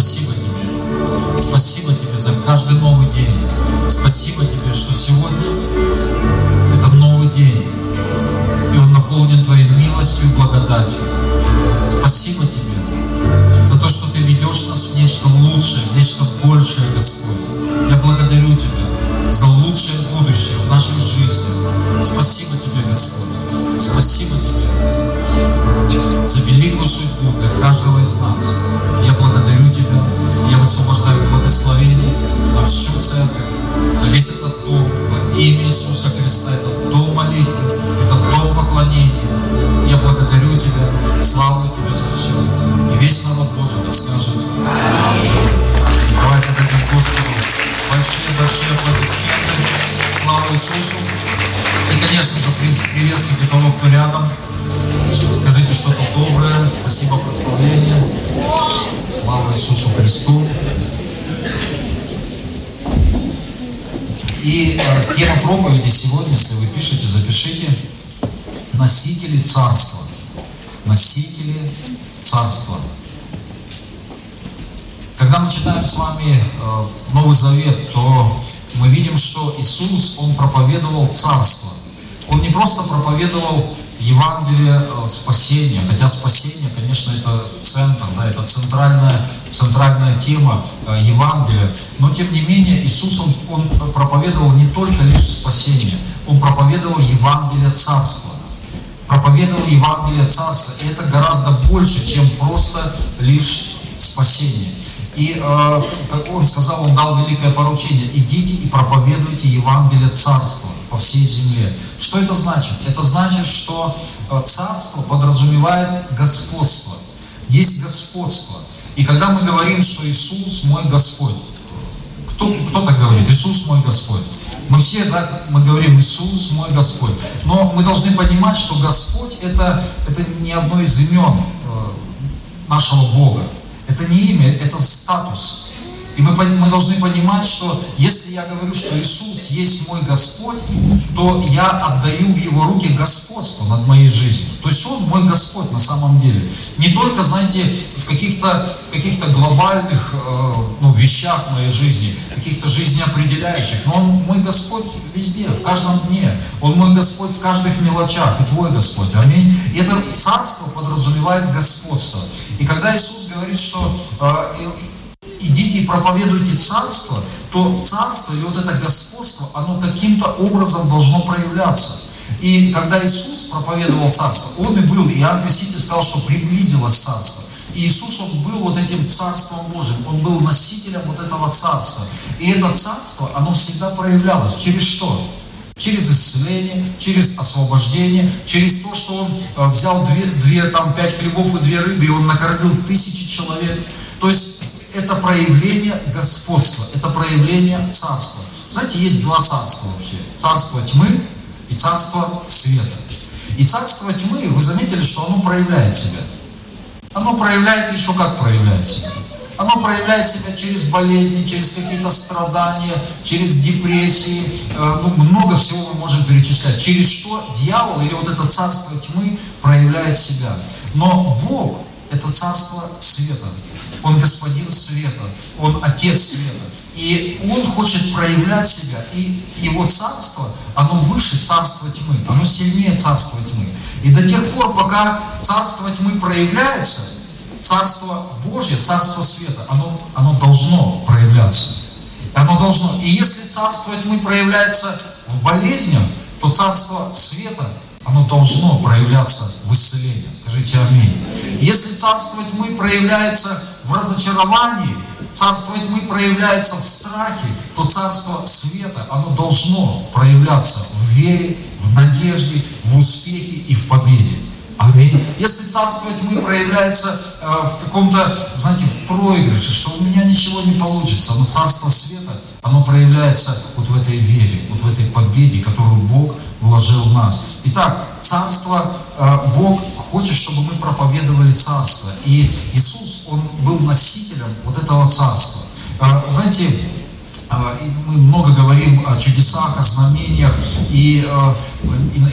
Спасибо Тебе. Спасибо Тебе за каждый новый день. Спасибо Тебе, что сегодня это новый день. И он наполнен Твоей милостью и благодатью. Спасибо Тебе за то, что Ты ведешь нас в нечто лучшее, в нечто большее, Господь. Я благодарю Тебя за лучшее будущее в нашей жизни. Спасибо Тебе, Господь. Спасибо Тебе за великую судьбу для каждого из нас. Я благодарю Тебя. Я высвобождаю благословение на всю церковь, на весь этот дом во имя Иисуса Христа. Это дом молитвы, это дом поклонения. Я благодарю Тебя, славлю Тебя за все. И весь народ Божий да скажет. Давайте дадим Господу большие-большие аплодисменты. Слава Иисусу. И, конечно же, приветствуйте того, кто рядом. Скажите что-то доброе. Спасибо, прославление. Слава Иисусу Христу. И э, тема проповеди сегодня, если вы пишете, запишите. Носители царства. Носители царства. Когда мы читаем с вами э, Новый Завет, то мы видим, что Иисус, Он проповедовал царство. Он не просто проповедовал Евангелие э, спасения, хотя спасение, конечно, это центр, да, это центральная, центральная тема э, Евангелия, но тем не менее Иисус, он, он проповедовал не только лишь спасение, Он проповедовал Евангелие Царства проповедовал Евангелие Царства. И это гораздо больше, чем просто лишь спасение. И э, он сказал, он дал великое поручение, идите и проповедуйте Евангелие Царства по всей земле. Что это значит? Это значит, что э, Царство подразумевает господство. Есть господство. И когда мы говорим, что Иисус мой Господь, кто, кто так говорит? Иисус мой Господь. Мы все, да, мы говорим, Иисус мой Господь. Но мы должны понимать, что Господь это, это не одно из имен э, нашего Бога. Это не имя, это статус. И мы, мы должны понимать, что если я говорю, что Иисус есть мой Господь, то я отдаю в Его руки господство над моей жизнью. То есть Он мой Господь на самом деле. Не только, знаете, в каких-то в каких-то глобальных э, ну, вещах моей жизни, каких-то жизнеопределяющих, но Он мой Господь везде, в каждом дне. Он мой Господь в каждых мелочах, и Твой Господь. Аминь. И это царство подразумевает господство. И когда Иисус говорит, что э, идите и проповедуйте царство, то царство и вот это господство, оно каким-то образом должно проявляться. И когда Иисус проповедовал царство, Он и был, и Иоанн Креститель сказал, что приблизилось царство. И Иисус, Он был вот этим Царством Божьим, Он был носителем вот этого Царства. И это Царство, оно всегда проявлялось. Через что? Через исцеление, через освобождение, через то, что Он э, взял две, две там, пять хлебов и две рыбы, и Он накормил тысячи человек. То есть это проявление господства, это проявление царства. Знаете, есть два царства вообще. Царство тьмы и царство света. И царство тьмы, вы заметили, что оно проявляет себя. Оно проявляет еще как проявляет себя. Оно проявляет себя через болезни, через какие-то страдания, через депрессии. Э, ну, много всего мы можем перечислять. Через что дьявол или вот это царство тьмы проявляет себя. Но Бог – это царство света. Он господин света, Он отец света. И Он хочет проявлять себя. И Его царство, оно выше царства тьмы, оно сильнее царства тьмы. И до тех пор, пока царство тьмы проявляется, царство Божье, царство света, оно, оно должно проявляться. Оно должно. И если царство тьмы проявляется в болезнях, то царство света, оно должно проявляться в исцелении. Скажите аминь. Если царство тьмы проявляется в разочаровании, царство тьмы проявляется в страхе, то царство света, оно должно проявляться в вере, в надежде, в успехе и в победе. Аминь. Если царство тьмы проявляется э, в каком-то, знаете, в проигрыше, что у меня ничего не получится, но царство света, оно проявляется вот в этой вере, вот в этой победе, которую Бог вложил в нас. Итак, царство, э, Бог хочет, чтобы мы проповедовали царство. И Иисус, Он был носителем вот этого царства. Э, знаете, э, мы много говорим о чудесах, о знамениях, и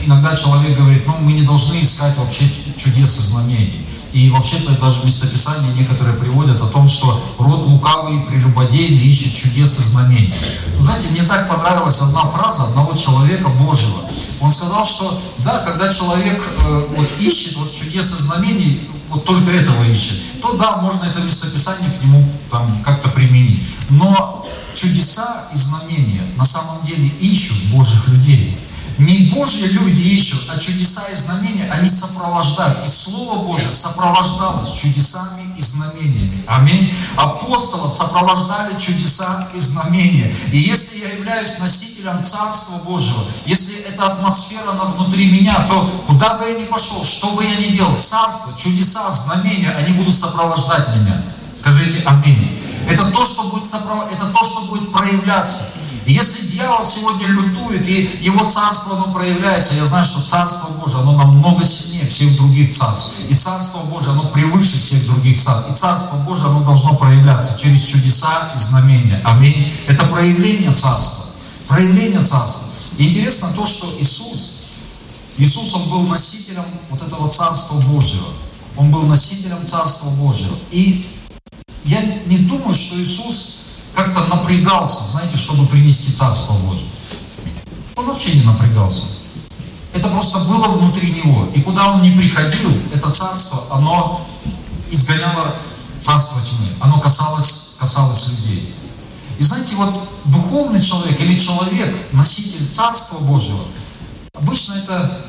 иногда человек говорит, ну мы не должны искать вообще чудес и знамений. И вообще-то даже местописания некоторые приводят о том, что род лукавый прелюбодейный ищет чудес и знамений. Вы знаете, мне так понравилась одна фраза одного человека Божьего. Он сказал, что да, когда человек э, вот ищет вот чудес и знамений, вот только этого ищет, то да, можно это местописание к нему там как-то применить. Но чудеса и знамения на самом деле ищут Божьих людей. Не Божьи люди ищут, а чудеса и знамения, они сопровождают. И Слово Божье сопровождалось чудесами и знамениями. Аминь. Апостолов сопровождали чудеса и знамения. И если я являюсь носителем Царства Божьего, если эта атмосфера она внутри меня, то куда бы я ни пошел, что бы я ни делал, Царство, чудеса, знамения, они будут сопровождать меня. Скажите аминь. Это то, что будет, сопров... это то, что будет проявляться. Если дьявол сегодня лютует, и его царство, оно проявляется, я знаю, что царство Божие, оно намного сильнее всех других царств. И царство Божие, оно превыше всех других царств. И царство Божие, оно должно проявляться через чудеса и знамения. Аминь. Это проявление царства. Проявление царства. И интересно то, что Иисус, Иисус, Он был носителем вот этого Царства Божьего. Он был носителем Царства Божьего. И я не думаю, что Иисус как-то напрягался, знаете, чтобы принести Царство Божие. Он вообще не напрягался. Это просто было внутри него. И куда он не приходил, это царство, оно изгоняло царство тьмы. Оно касалось, касалось людей. И знаете, вот духовный человек или человек, носитель Царства Божьего, обычно это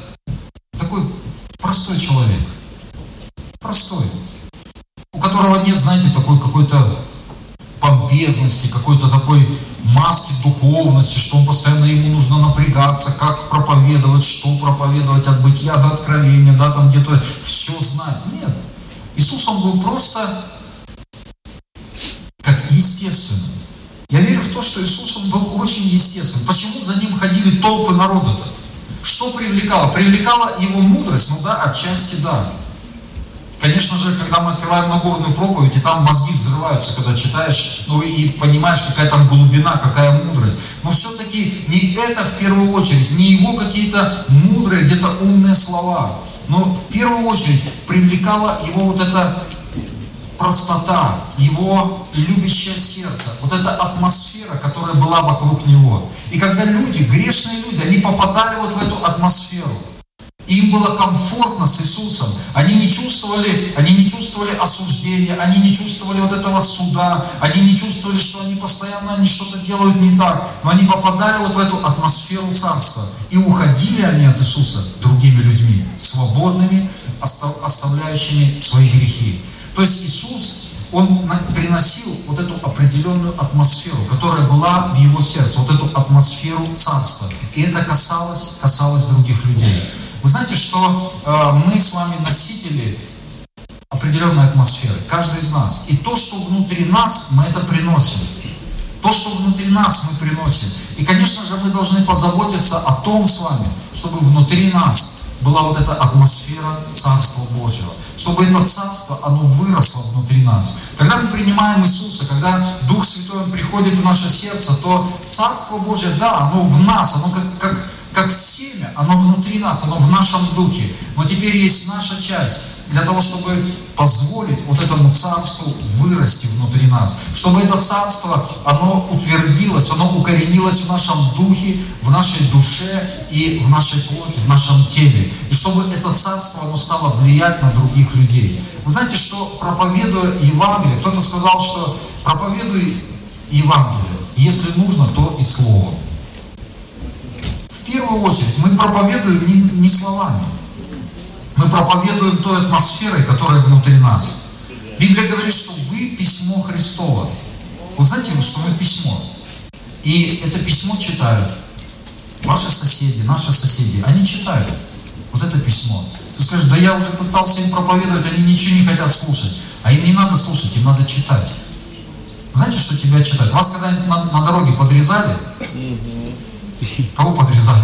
такой простой человек. Простой. У которого нет, знаете, такой какой-то помпезности, какой-то такой маски духовности, что он постоянно ему нужно напрягаться, как проповедовать, что проповедовать, от бытия до откровения, да, там где-то все знать. Нет. Иисус, он был просто как естественный. Я верю в то, что Иисус, он был очень естественным. Почему за ним ходили толпы народа-то? Что привлекало? Привлекала его мудрость? Ну да, отчасти да. Конечно же, когда мы открываем Нагорную проповедь, и там мозги взрываются, когда читаешь, ну и понимаешь, какая там глубина, какая мудрость. Но все-таки не это в первую очередь, не его какие-то мудрые, где-то умные слова. Но в первую очередь привлекала его вот эта простота, его любящее сердце, вот эта атмосфера, которая была вокруг него. И когда люди, грешные люди, они попадали вот в эту атмосферу, им было комфортно с Иисусом. Они не чувствовали, они не чувствовали осуждения, они не чувствовали вот этого суда, они не чувствовали, что они постоянно они что-то делают не так. Но они попадали вот в эту атмосферу царства. И уходили они от Иисуса другими людьми, свободными, оставляющими свои грехи. То есть Иисус, Он приносил вот эту определенную атмосферу, которая была в Его сердце, вот эту атмосферу царства. И это касалось, касалось других людей. Вы знаете, что э, мы с вами носители определенной атмосферы, каждый из нас. И то, что внутри нас, мы это приносим. То, что внутри нас, мы приносим. И, конечно же, мы должны позаботиться о том с вами, чтобы внутри нас была вот эта атмосфера Царства Божьего. Чтобы это Царство, оно выросло внутри нас. Когда мы принимаем Иисуса, когда Дух Святой приходит в наше сердце, то Царство Божье, да, оно в нас, оно как, как как семя, оно внутри нас, оно в нашем духе. Но теперь есть наша часть для того, чтобы позволить вот этому царству вырасти внутри нас. Чтобы это царство, оно утвердилось, оно укоренилось в нашем духе, в нашей душе и в нашей плоти, в нашем теле. И чтобы это царство, оно стало влиять на других людей. Вы знаете, что проповедуя Евангелие, кто-то сказал, что проповедуй Евангелие, если нужно, то и словом. В первую очередь мы проповедуем не, не словами. Мы проповедуем той атмосферой, которая внутри нас. Библия говорит, что вы письмо Христово. Вы знаете, что мы письмо. И это письмо читают ваши соседи, наши соседи. Они читают вот это письмо. Ты скажешь, да я уже пытался им проповедовать, они ничего не хотят слушать. А им не надо слушать, им надо читать. Знаете, что тебя читают? Вас когда-нибудь на, на дороге подрезали? Кого подрезали?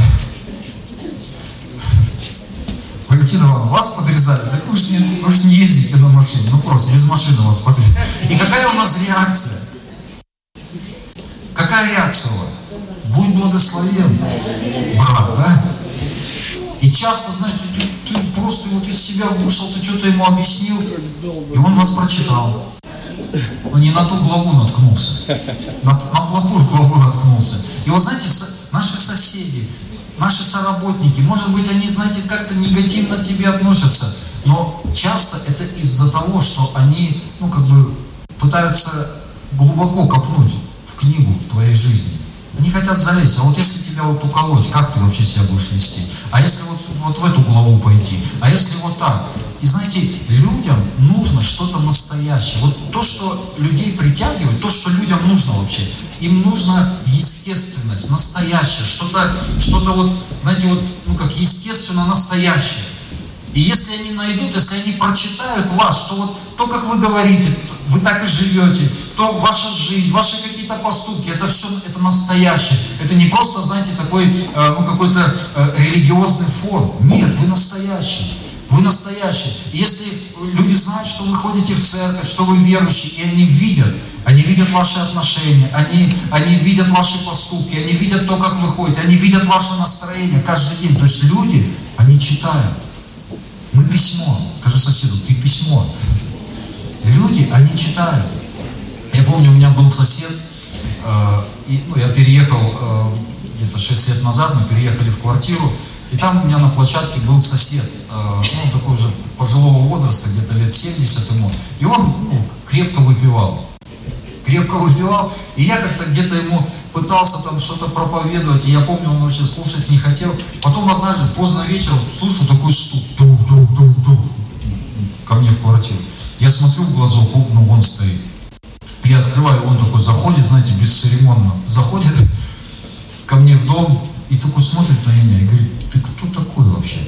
Валентин Ивановна, вас подрезали? Так вы же, не, вы же не ездите на машине, ну просто без машины вас подрезали. И какая у нас реакция? Какая реакция у вас? Будь благословен, брат, да? И часто, знаете, ты, ты просто вот из себя вышел, ты что-то ему объяснил, и он вас прочитал. Он не на ту главу наткнулся, на, на плохую главу наткнулся. И вот знаете, наши соседи, наши соработники, может быть, они, знаете, как-то негативно к тебе относятся, но часто это из-за того, что они, ну, как бы, пытаются глубоко копнуть в книгу твоей жизни. Они хотят залезть. А вот если тебя вот уколоть, как ты вообще себя будешь вести? А если вот, вот в эту главу пойти? А если вот так? И знаете, людям нужно что-то настоящее. Вот то, что людей притягивает, то, что людям нужно вообще, им нужно естественность, настоящее, что-то, что-то вот, знаете, вот, ну как естественно настоящее. И если они найдут, если они прочитают вас, что вот то, как вы говорите, вы так и живете, то ваша жизнь, ваши какие-то поступки, это все, это настоящее. Это не просто, знаете, такой, э, ну, какой-то э, религиозный фон. Нет, вы настоящий. Вы настоящий. Если люди знают, что вы ходите в церковь, что вы верующие, и они видят, они видят ваши отношения, они, они видят ваши поступки, они видят то, как вы ходите, они видят ваше настроение каждый день. То есть люди, они читают. Мы письмо. Скажи соседу, ты письмо. Люди, они читают. Я помню, у меня был сосед, э, и, ну, я переехал э, где-то 6 лет назад, мы переехали в квартиру, и там у меня на площадке был сосед, э, ну, такой же пожилого возраста, где-то лет 70 ему, и он ну, крепко выпивал. Крепко выпивал, и я как-то где-то ему пытался там что-то проповедовать, и я помню, он вообще слушать не хотел. Потом однажды, поздно вечером, слышу такой стук, дух, дух, дух, дух, ко мне в квартиру. Я смотрю в глазок, ну, он стоит. Я открываю, он такой заходит, знаете, бесцеремонно, заходит ко мне в дом, и такой смотрит на меня и говорит, ты кто такой вообще?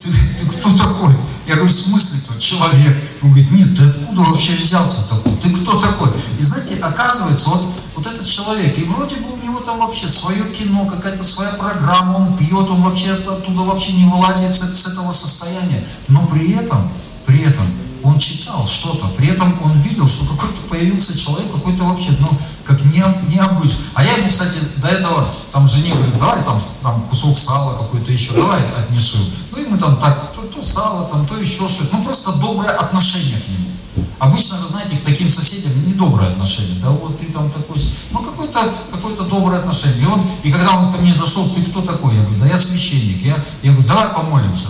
Ты, ты кто такой? Я говорю, в смысле кто? Человек. Он говорит, нет, ты откуда вообще взялся такой? Ты кто такой? И знаете, оказывается, вот, вот этот человек, и вроде бы у него там вообще свое кино, какая-то своя программа, он пьет, он вообще оттуда вообще не вылазит с, с этого состояния. Но при этом, при этом он читал что-то, при этом он видел, что какой-то появился человек, какой-то вообще, ну, как не, необычный. А я ему, кстати, до этого, там, жене говорю, давай там, там кусок сала какой-то еще, давай отнесу. Ну, и мы там так, то, то сало, там, то еще что-то. Ну, просто доброе отношение к нему. Обычно же, знаете, к таким соседям недоброе отношение. Да вот ты там такой, ну какое-то какое доброе отношение. И, он, и когда он ко мне зашел, ты кто такой? Я говорю, да я священник. Я, я говорю, давай помолимся.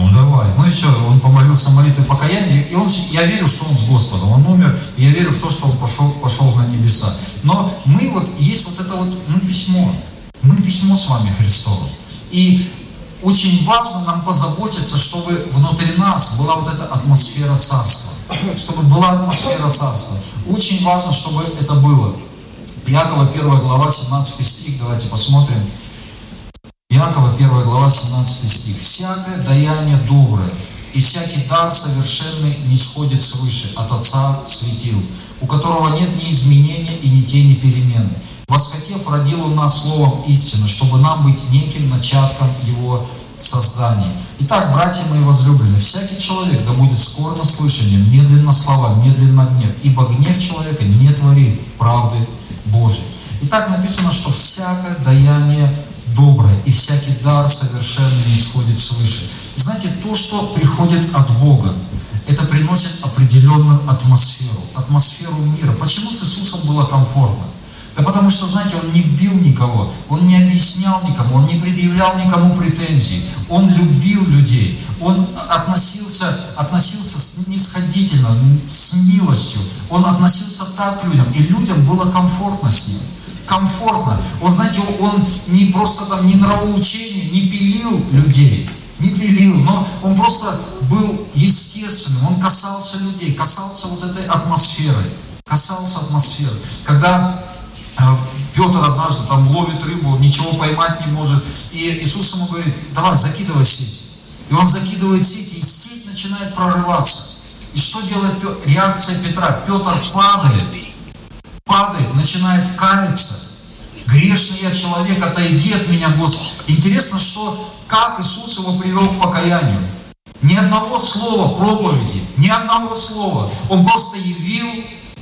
Ну давай. Ну и все, он помолился молитвой покаяния, и он, я верю, что он с Господом, он умер, и я верю в то, что он пошел, пошел на небеса. Но мы вот, есть вот это вот, мы письмо, мы письмо с вами Христово. И очень важно нам позаботиться, чтобы внутри нас была вот эта атмосфера Царства, чтобы была атмосфера Царства. Очень важно, чтобы это было. Якова 1 глава, 17 стих, давайте посмотрим. Иакова 1 глава 17 стих. «Всякое даяние доброе и всякий дар совершенный не сходит свыше от Отца светил, у которого нет ни изменения и ни тени перемены. Восхотев, родил Он нас словом истины, чтобы нам быть неким начатком Его создания. Итак, братья мои возлюбленные, всякий человек да будет скор на медленно слова, медленно гнев, ибо гнев человека не творит правды Божией. Итак, написано, что всякое даяние доброе и всякий дар совершенный исходит свыше. знаете, то, что приходит от Бога, это приносит определенную атмосферу, атмосферу мира. Почему с Иисусом было комфортно? Да потому что, знаете, он не бил никого, он не объяснял никому, он не предъявлял никому претензий. Он любил людей, он относился, относился снисходительно, с милостью. Он относился так к людям, и людям было комфортно с ним. Комфортно. Он, знаете, он не просто там не нравоучение, не пилил людей, не пилил, но он просто был естественным, он касался людей, касался вот этой атмосферы, касался атмосферы. Когда а Петр однажды там ловит рыбу, ничего поймать не может. И Иисус ему говорит, давай, закидывай сеть. И он закидывает сеть, и сеть начинает прорываться. И что делает Петр? Реакция Петра. Петр падает, падает, начинает каяться. Грешный я человек, отойди от меня, Господи. Интересно, что как Иисус его привел к покаянию. Ни одного слова проповеди, ни одного слова. Он просто явил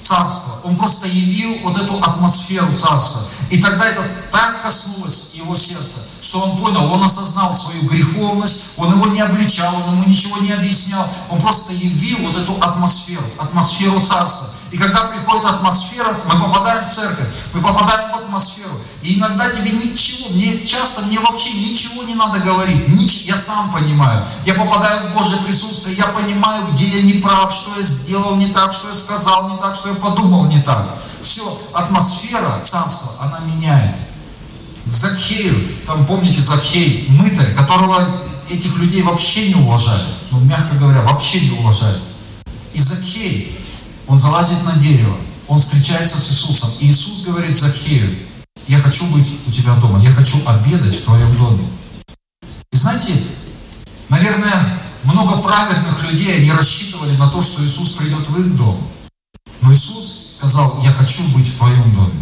царства. Он просто явил вот эту атмосферу царства. И тогда это так коснулось его сердца, что он понял, он осознал свою греховность, он его не обличал, он ему ничего не объяснял, он просто явил вот эту атмосферу, атмосферу царства. И когда приходит атмосфера, мы попадаем в церковь, мы попадаем в атмосферу. И иногда тебе ничего, мне часто мне вообще ничего не надо говорить. Ничего, я сам понимаю. Я попадаю в Божье присутствие, я понимаю, где я не прав, что я сделал не так, что я сказал не так, что я подумал не так. Все, атмосфера царства, она меняет. Закхею, там помните Закхей, мытарь, которого этих людей вообще не уважали, ну, мягко говоря, вообще не уважали. И Закхей, он залазит на дерево, он встречается с Иисусом, и Иисус говорит Закхею, я хочу быть у тебя дома, я хочу обедать в твоем доме. И знаете, наверное, много праведных людей, они рассчитывали на то, что Иисус придет в их дом. Но Иисус сказал, я хочу быть в твоем доме.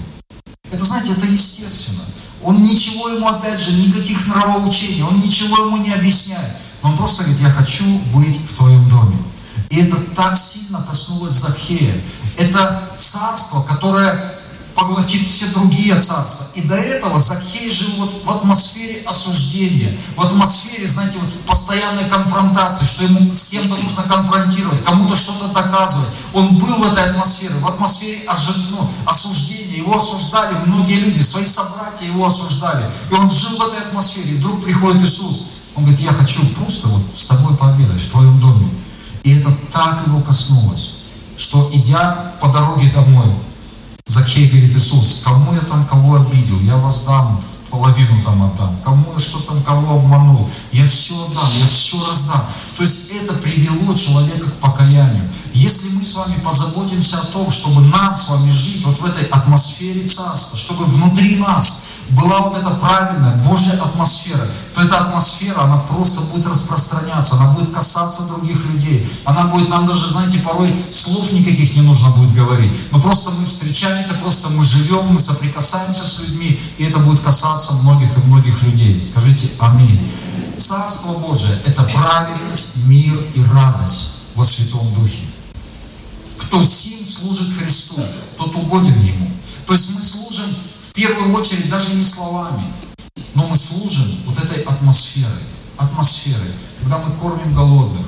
Это, знаете, это естественно. Он ничего ему, опять же, никаких нравоучений, он ничего ему не объясняет. Он просто говорит, я хочу быть в твоем доме. И это так сильно коснулось Захея. Это царство, которое поглотит все другие царства. И до этого Закхей жил вот в атмосфере осуждения, в атмосфере, знаете, вот постоянной конфронтации, что ему с кем-то нужно конфронтировать, кому-то что-то доказывать. Он был в этой атмосфере, в атмосфере ну, осуждения. Его осуждали многие люди, свои собратья его осуждали. И он жил в этой атмосфере. И вдруг приходит Иисус. Он говорит, я хочу просто вот с тобой пообедать в твоем доме. И это так его коснулось, что идя по дороге домой, Закхей говорит, Иисус, кому я там кого обидел, я воздам, половину там отдам, кому что там кого обманул, я все отдам, я все раздам. То есть это привело человека к покаянию. Если мы с вами позаботимся о том, чтобы нам с вами жить вот в этой атмосфере Царства, чтобы внутри нас была вот эта правильная Божья атмосфера, то эта атмосфера, она просто будет распространяться, она будет касаться других людей. Она будет, нам даже, знаете, порой слов никаких не нужно будет говорить. Но просто мы встречаемся, просто мы живем, мы соприкасаемся с людьми, и это будет касаться многих и многих людей. Скажите Аминь. Царство Божие – это праведность, мир и радость во Святом Духе. Кто сим служит Христу, тот угоден Ему. То есть мы служим первую очередь даже не словами, но мы служим вот этой атмосферой, атмосферой, когда мы кормим голодных,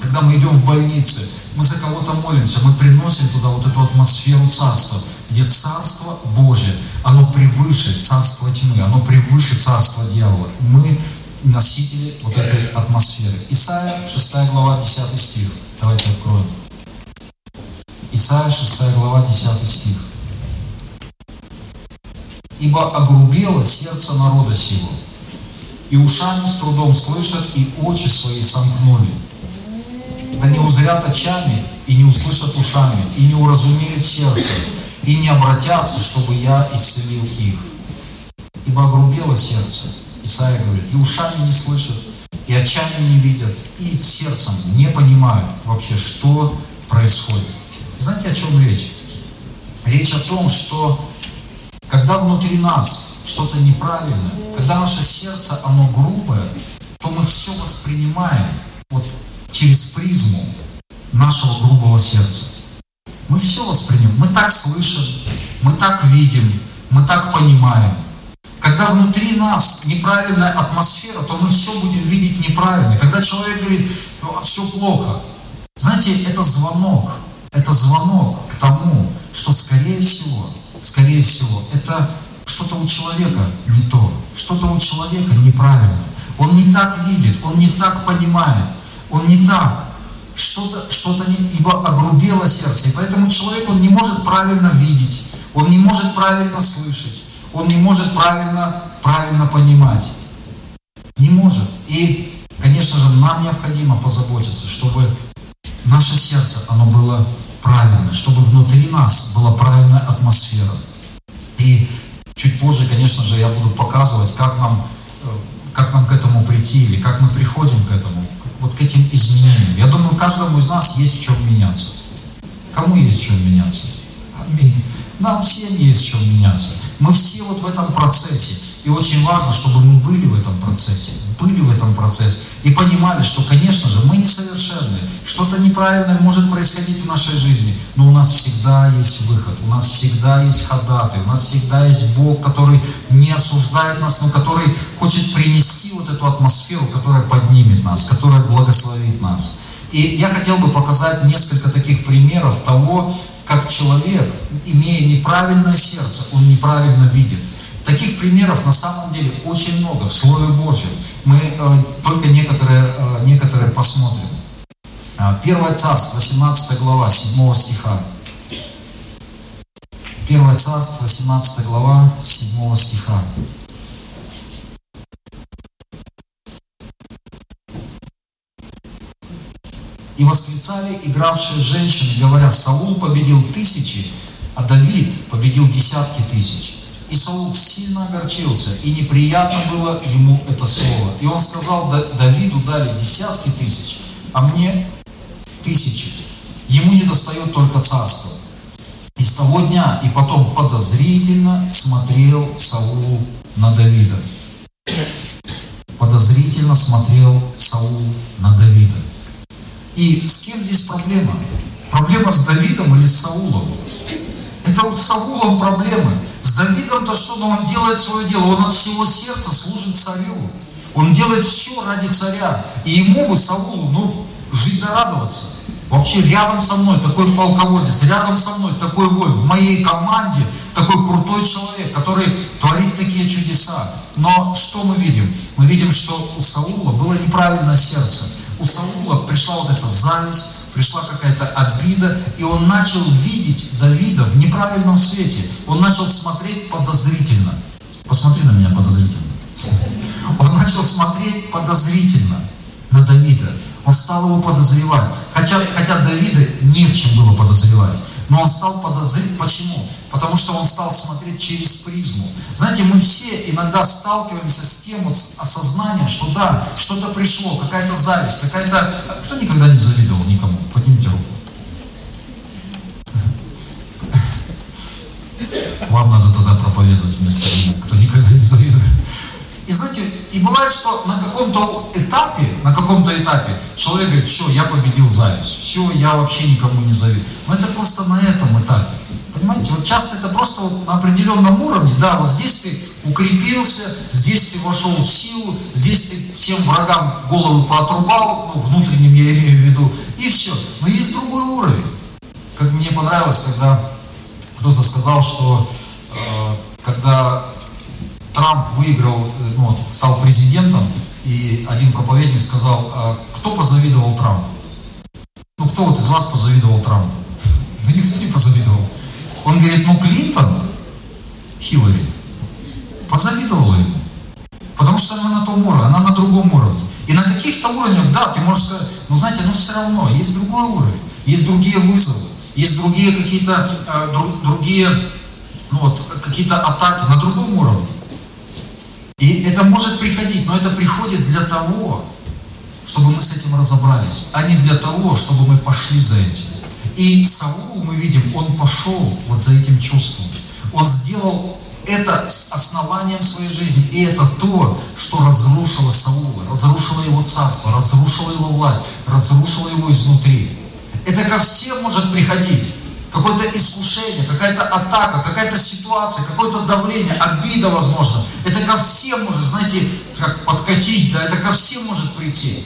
когда мы идем в больницы, мы за кого-то молимся, мы приносим туда вот эту атмосферу царства, где царство Божье, оно превыше царства тьмы, оно превыше царства дьявола. Мы носители вот этой атмосферы. Исайя 6 глава 10 стих. Давайте откроем. Исайя 6 глава 10 стих ибо огрубело сердце народа сего, и ушами с трудом слышат, и очи свои сомкнули. Да не узрят очами, и не услышат ушами, и не уразумеют сердцем, и не обратятся, чтобы я исцелил их. Ибо огрубело сердце, Исаия говорит, и ушами не слышат, и очами не видят, и сердцем не понимают вообще, что происходит. Знаете, о чем речь? Речь о том, что когда внутри нас что-то неправильное, когда наше сердце, оно грубое, то мы все воспринимаем вот через призму нашего грубого сердца. Мы все воспринимаем, мы так слышим, мы так видим, мы так понимаем. Когда внутри нас неправильная атмосфера, то мы все будем видеть неправильно. Когда человек говорит, все плохо, знаете, это звонок, это звонок к тому, что скорее всего, скорее всего, это что-то у человека не то, что-то у человека неправильно. Он не так видит, он не так понимает, он не так. Что-то, что-то не, ибо огрубело сердце. И поэтому человек, он не может правильно видеть, он не может правильно слышать, он не может правильно, правильно понимать. Не может. И, конечно же, нам необходимо позаботиться, чтобы наше сердце, оно было правильное, чтобы внутри нас была правильная атмосфера. И чуть позже, конечно же, я буду показывать, как нам, э, как нам к этому прийти, или как мы приходим к этому, вот к этим изменениям. Я думаю, каждому из нас есть в чем меняться. Кому есть в чем меняться? Аминь. Нам всем есть в чем меняться. Мы все вот в этом процессе. И очень важно, чтобы мы были в этом процессе, были в этом процессе и понимали, что, конечно же, мы несовершенны, что-то неправильное может происходить в нашей жизни, но у нас всегда есть выход, у нас всегда есть ходатай, у нас всегда есть Бог, который не осуждает нас, но который хочет принести вот эту атмосферу, которая поднимет нас, которая благословит нас. И я хотел бы показать несколько таких примеров того, как человек, имея неправильное сердце, он неправильно видит. Таких примеров на самом деле очень много в Слове Божьем. Мы э, только некоторые, э, некоторые посмотрим. А, Первое царство, 18 глава, 7 стиха. Первое царство, 18 глава, 7 стиха. И восклицали игравшие женщины, говоря, Саул победил тысячи, а Давид победил десятки тысяч. И Саул сильно огорчился, и неприятно было ему это слово. И он сказал, Давиду дали десятки тысяч, а мне тысячи. Ему не достает только царство. И с того дня и потом подозрительно смотрел Саул на Давида. Подозрительно смотрел Саул на Давида. И с кем здесь проблема? Проблема с Давидом или с Саулом? Это вот с Саулом проблемы. С Давидом-то что? Но он делает свое дело. Он от всего сердца служит царю. Он делает все ради царя. И ему бы, Саулу, ну, жить да радоваться. Вообще рядом со мной такой полководец, рядом со мной такой воин, в моей команде такой крутой человек, который творит такие чудеса. Но что мы видим? Мы видим, что у Саула было неправильное сердце у Саула пришла вот эта зависть, пришла какая-то обида, и он начал видеть Давида в неправильном свете. Он начал смотреть подозрительно. Посмотри на меня подозрительно. Он начал смотреть подозрительно на Давида. Он стал его подозревать. Хотя, хотя Давида не в чем было подозревать. Но он стал подозревать. Почему? Потому что он стал смотреть через призму. Знаете, мы все иногда сталкиваемся с тем вот осознанием, что да, что-то пришло, какая-то зависть, какая-то... Кто никогда не завидовал никому? Поднимите руку. Вам надо тогда проповедовать вместо меня, кто никогда не завидует. И знаете, и бывает, что на каком-то этапе, на каком-то этапе человек говорит, все, я победил зависть, все, я вообще никому не завидую. Но это просто на этом этапе. Понимаете, вот часто это просто вот на определенном уровне, да, вот здесь ты укрепился, здесь ты вошел в силу, здесь ты всем врагам голову поотрубал, ну, внутренним я имею в виду, и все. Но есть другой уровень. Как мне понравилось, когда кто-то сказал, что э, когда Трамп выиграл, э, ну, вот, стал президентом, и один проповедник сказал, а кто позавидовал Трампу? Ну, кто вот из вас позавидовал Трампу? Да никто не позавидовал. Он говорит, ну, Клинтон, Хиллари, позавидовала ему. Потому что она на том уровне, она на другом уровне. И на каких-то уровнях, да, ты можешь сказать, ну, знаете, ну, все равно, есть другой уровень, есть другие вызовы, есть другие какие-то, э, друг, другие, ну, вот, какие-то атаки на другом уровне. И это может приходить, но это приходит для того, чтобы мы с этим разобрались, а не для того, чтобы мы пошли за этим. И Саул, мы видим, он пошел вот за этим чувством. Он сделал это с основанием своей жизни. И это то, что разрушило Саула, разрушило его царство, разрушило его власть, разрушило его изнутри. Это ко всем может приходить. Какое-то искушение, какая-то атака, какая-то ситуация, какое-то давление, обида, возможно. Это ко всем может, знаете, как подкатить, да, это ко всем может прийти.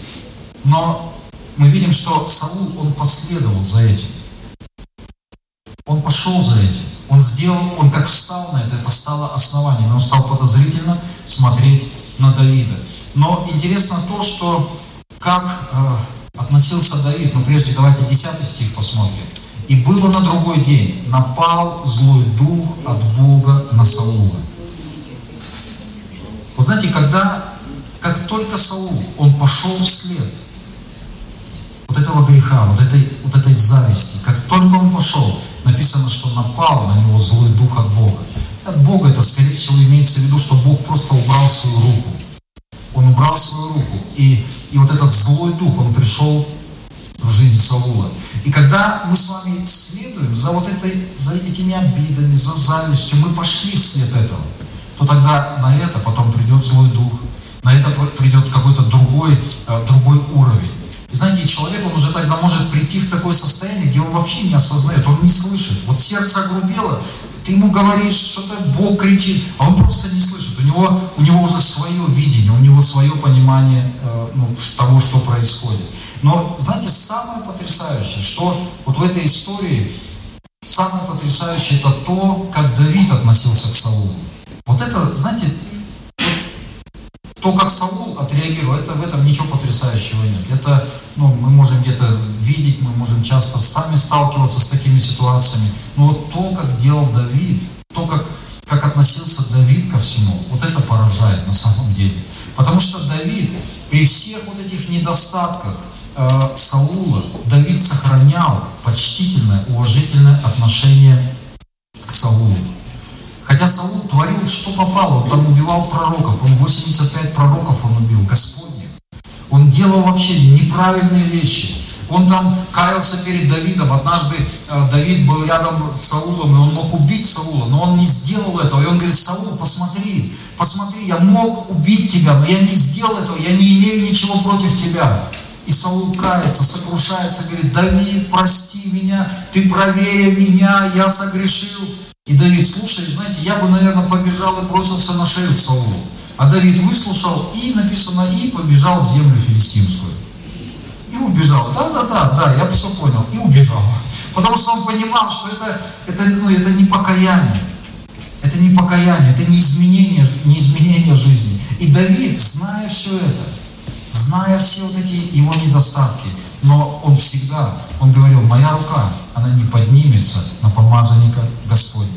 Но мы видим, что Саул, он последовал за этим. Он пошел за этим. Он сделал, он как встал на это, это стало основанием. Он стал подозрительно смотреть на Давида. Но интересно то, что как э, относился Давид. Но прежде давайте 10 стих посмотрим. «И было на другой день, напал злой дух от Бога на Саула». Вы знаете, когда, как только Саул, он пошел вслед вот этого греха, вот этой, вот этой зависти, как только он пошел, написано, что напал на него злой дух от Бога. От Бога это, скорее всего, имеется в виду, что Бог просто убрал свою руку. Он убрал свою руку. И, и вот этот злой дух, он пришел в жизнь Саула. И когда мы с вами следуем за вот этой, за этими обидами, за завистью, мы пошли вслед этого, то тогда на это потом придет злой дух, на это придет какой-то другой, э, другой уровень. Знаете, человек, он уже тогда может прийти в такое состояние, где он вообще не осознает, он не слышит. Вот сердце огрубело, ты ему говоришь, что-то Бог кричит, а он просто не слышит. У него, у него уже свое видение, у него свое понимание э, ну, того, что происходит. Но, знаете, самое потрясающее, что вот в этой истории, самое потрясающее это то, как Давид относился к Саулу. Вот это, знаете, то, как Саул отреагировал, это, в этом ничего потрясающего нет. Это, ну, мы можем где-то видеть, мы можем часто сами сталкиваться с такими ситуациями. Но вот то, как делал Давид, то, как, как относился Давид ко всему, вот это поражает на самом деле. Потому что Давид при всех вот этих недостатках э, Саула, Давид сохранял почтительное, уважительное отношение к Саулу. Хотя Саул творил, что попало. Он там убивал пророков. По-моему, 85 пророков он убил, Господних. Он делал вообще неправильные вещи. Он там каялся перед Давидом. Однажды э, Давид был рядом с Саулом, и он мог убить Саула, но он не сделал этого. И он говорит, Саул, посмотри, посмотри, я мог убить тебя, но я не сделал этого, я не имею ничего против тебя. И Саул кается, сокрушается, говорит, Давид, прости меня, ты правее меня, я согрешил. И Давид, слушай, знаете, я бы, наверное, побежал и бросился на шею Саулу. А Давид выслушал и, написано, и побежал в землю филистимскую. И убежал. Да, да, да, да, я все понял. И убежал. Потому что он понимал, что это, это, ну, это не покаяние. Это не покаяние, это не изменение, не изменение жизни. И Давид, зная все это, зная все вот эти его недостатки, но он всегда, он говорил, моя рука, она не поднимется на помазанника Господня.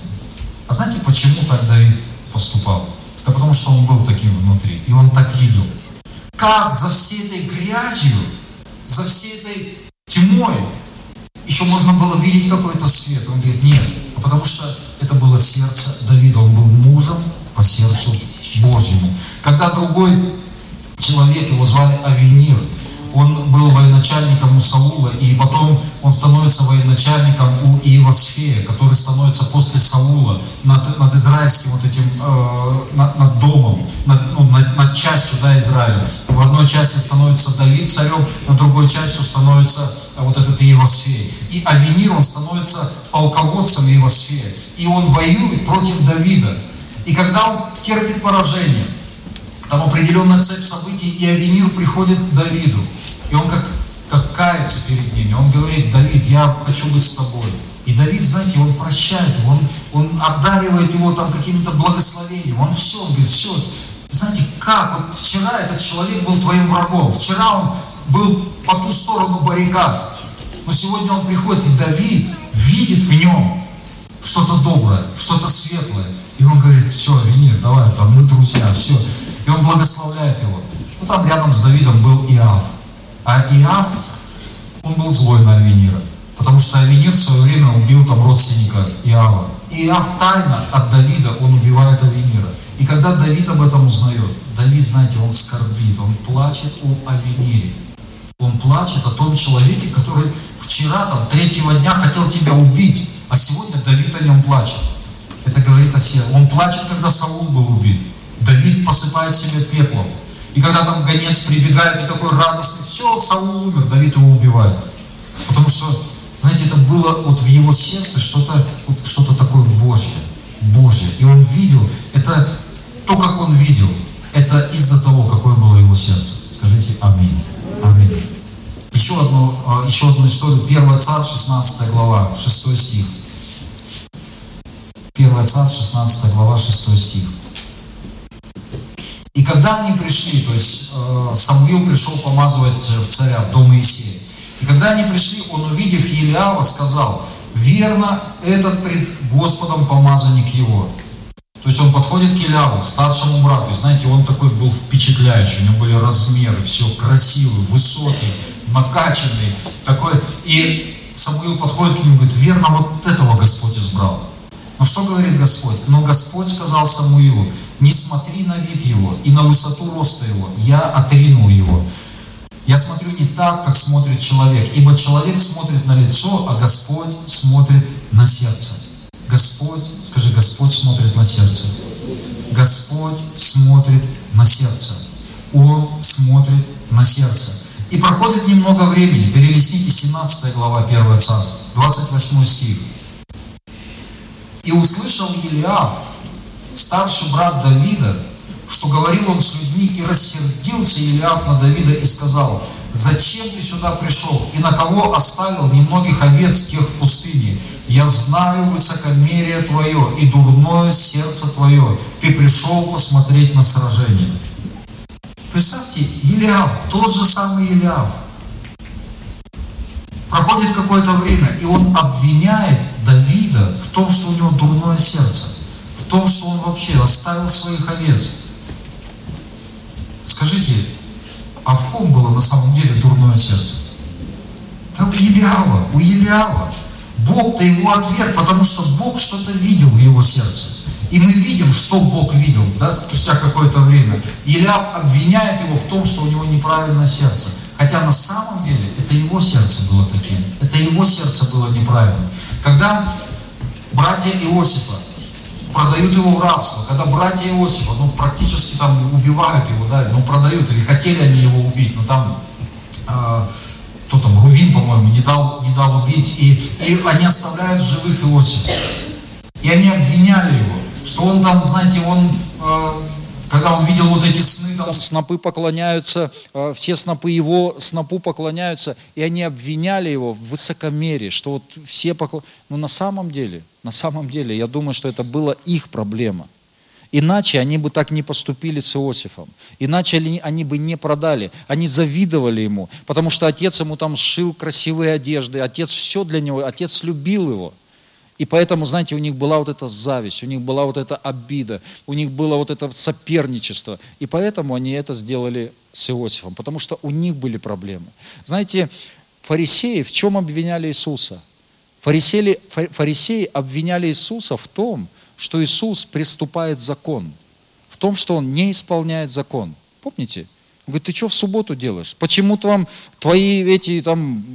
А знаете, почему так Давид поступал? Да потому что он был таким внутри, и он так видел. Как за всей этой грязью, за всей этой тьмой еще можно было видеть какой-то свет. Он говорит, нет, а потому что это было сердце Давида, он был мужем по сердцу Божьему. Когда другой человек, его звали Авенир, он был военачальником у Саула, и потом он становится военачальником у Иевосфея, который становится после Саула над, над израильским вот этим, э, над, над домом, над, ну, над, над частью да, Израиля. В одной части становится Давид царем, на другой частью становится э, вот этот Иевосфей. И Авенир, он становится полководцем Иевосфея. И он воюет против Давида. И когда он терпит поражение, там определенная цепь событий, и Авенир приходит к Давиду. И он как, как кается перед ними. Он говорит, Давид, я хочу быть с тобой. И Давид, знаете, он прощает его, он, он обдаривает его там какими-то благословениями. Он все, он говорит, все. Знаете, как? Вот вчера этот человек был твоим врагом. Вчера он был по ту сторону баррикад. Но сегодня он приходит, и Давид видит в нем что-то доброе, что-то светлое. И он говорит, все, Венер, давай, там мы друзья, все. И он благословляет его. Ну там рядом с Давидом был Иав. А Иав, он был злой на Авенира, потому что Авенир в свое время убил там родственника Иава. Иав тайно от Давида, он убивает Авенира. И когда Давид об этом узнает, Давид, знаете, он скорбит, он плачет о Авенире. Он плачет о том человеке, который вчера, там, третьего дня хотел тебя убить, а сегодня Давид о нем плачет. это говорит о сердце. Он плачет, когда Саул был убит. Давид посыпает себя пеплом. И когда там гонец прибегает и такой радостный, все, Саул умер, Давид его убивает. Потому что, знаете, это было вот в его сердце что-то вот что такое Божье. Божье. И он видел, это то, как он видел, это из-за того, какое было его сердце. Скажите аминь. Аминь. Еще одну, а, еще одну историю. 1 Царь, 16 глава, 6 стих. 1 Царь, 16 глава, 6 стих. И когда они пришли, то есть э, Самуил пришел помазывать в царя, в дом Моисея. И когда они пришли, он, увидев Елиава, сказал, верно, этот пред Господом помазанник его. То есть он подходит к Иляву, старшему брату, и знаете, он такой был впечатляющий, у него были размеры, все красивый, высокий, накачанный, такой. И Самуил подходит к нему и говорит, верно, вот этого Господь избрал. Но что говорит Господь? Но Господь сказал Самуилу, не смотри на вид его и на высоту роста его, я отринул его. Я смотрю не так, как смотрит человек, ибо человек смотрит на лицо, а Господь смотрит на сердце. Господь, скажи, Господь смотрит на сердце. Господь смотрит на сердце. Он смотрит на сердце. И проходит немного времени. Перелистите 17 глава 1 царства, 28 стих. И услышал Елиав, старший брат Давида, что говорил он с людьми, и рассердился Илиаф на Давида и сказал, «Зачем ты сюда пришел? И на кого оставил немногих овец тех в пустыне? Я знаю высокомерие твое и дурное сердце твое. Ты пришел посмотреть на сражение». Представьте, Елиаф, тот же самый Елиаф. Проходит какое-то время, и он обвиняет Давида в том, что у него дурное сердце, в том, что он вообще оставил своих овец. Скажите, а в ком было на самом деле дурное сердце? Да у Елиава, у Елиава. Бог-то его отверг, потому что Бог что-то видел в его сердце. И мы видим, что Бог видел, да, спустя какое-то время. Илиав обвиняет его в том, что у него неправильное сердце. Хотя на самом деле это его сердце было таким. Это его сердце было неправильным. Когда братья Иосифа продают его в рабство. Когда братья Иосифа, ну, практически там убивают его, да, ну, продают, или хотели они его убить, но там, э, кто там, Рувин, по-моему, не дал, не дал убить, и, и они оставляют живых Иосифа. И они обвиняли его, что он там, знаете, он э, когда он видел вот эти сны, там снопы поклоняются, э, все снопы его снопу поклоняются, и они обвиняли его в высокомерии, что вот все поклоняются. Но на самом деле, на самом деле, я думаю, что это была их проблема. Иначе они бы так не поступили с Иосифом. Иначе они бы не продали. Они завидовали ему, потому что отец ему там сшил красивые одежды, отец все для него, отец любил его. И поэтому, знаете, у них была вот эта зависть, у них была вот эта обида, у них было вот это соперничество. И поэтому они это сделали с Иосифом, потому что у них были проблемы. Знаете, фарисеи в чем обвиняли Иисуса? Фарисеи, фарисеи обвиняли Иисуса в том, что Иисус приступает закон, в том, что Он не исполняет закон. Помните? Он говорит, ты что в субботу делаешь? Почему-то вам твои эти там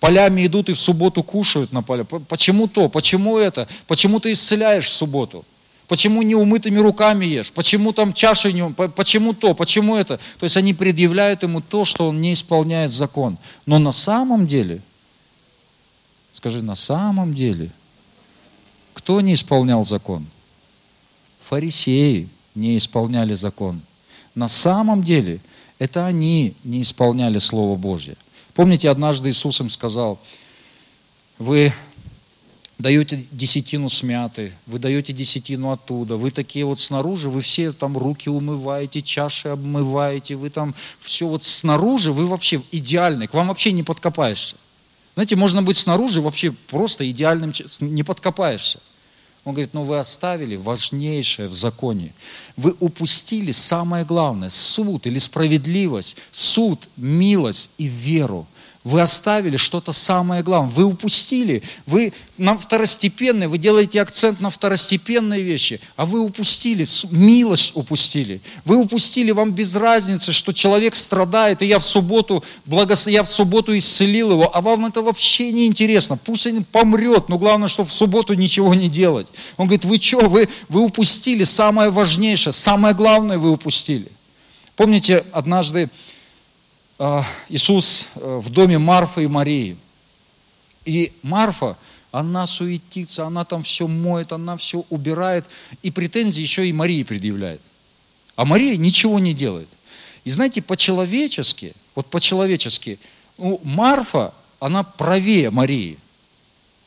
полями идут и в субботу кушают на поле. Почему то? Почему это? Почему ты исцеляешь в субботу? Почему не умытыми руками ешь? Почему там чаши не... Почему то? Почему это? То есть они предъявляют ему то, что он не исполняет закон. Но на самом деле, скажи, на самом деле, кто не исполнял закон? Фарисеи не исполняли закон. На самом деле, это они не исполняли Слово Божье. Помните, однажды Иисус им сказал, вы даете десятину смяты, вы даете десятину оттуда, вы такие вот снаружи, вы все там руки умываете, чаши обмываете, вы там все вот снаружи, вы вообще идеальны, к вам вообще не подкопаешься. Знаете, можно быть снаружи вообще просто идеальным, не подкопаешься. Он говорит, ну вы оставили важнейшее в законе. Вы упустили самое главное, суд или справедливость, суд, милость и веру. Вы оставили что-то самое главное. Вы упустили. Вы на второстепенные, вы делаете акцент на второстепенные вещи, а вы упустили, милость упустили. Вы упустили, вам без разницы, что человек страдает, и я в субботу, благос... я в субботу исцелил его, а вам это вообще не интересно. Пусть он помрет, но главное, чтобы в субботу ничего не делать. Он говорит, вы что, вы, вы упустили самое важнейшее, самое главное вы упустили. Помните, однажды Иисус э, в доме Марфы и Марии. И Марфа, она суетится, она там все моет, она все убирает, и претензии еще и Марии предъявляет. А Мария ничего не делает. И знаете, по-человечески, вот по-человечески, ну, Марфа, она правее Марии.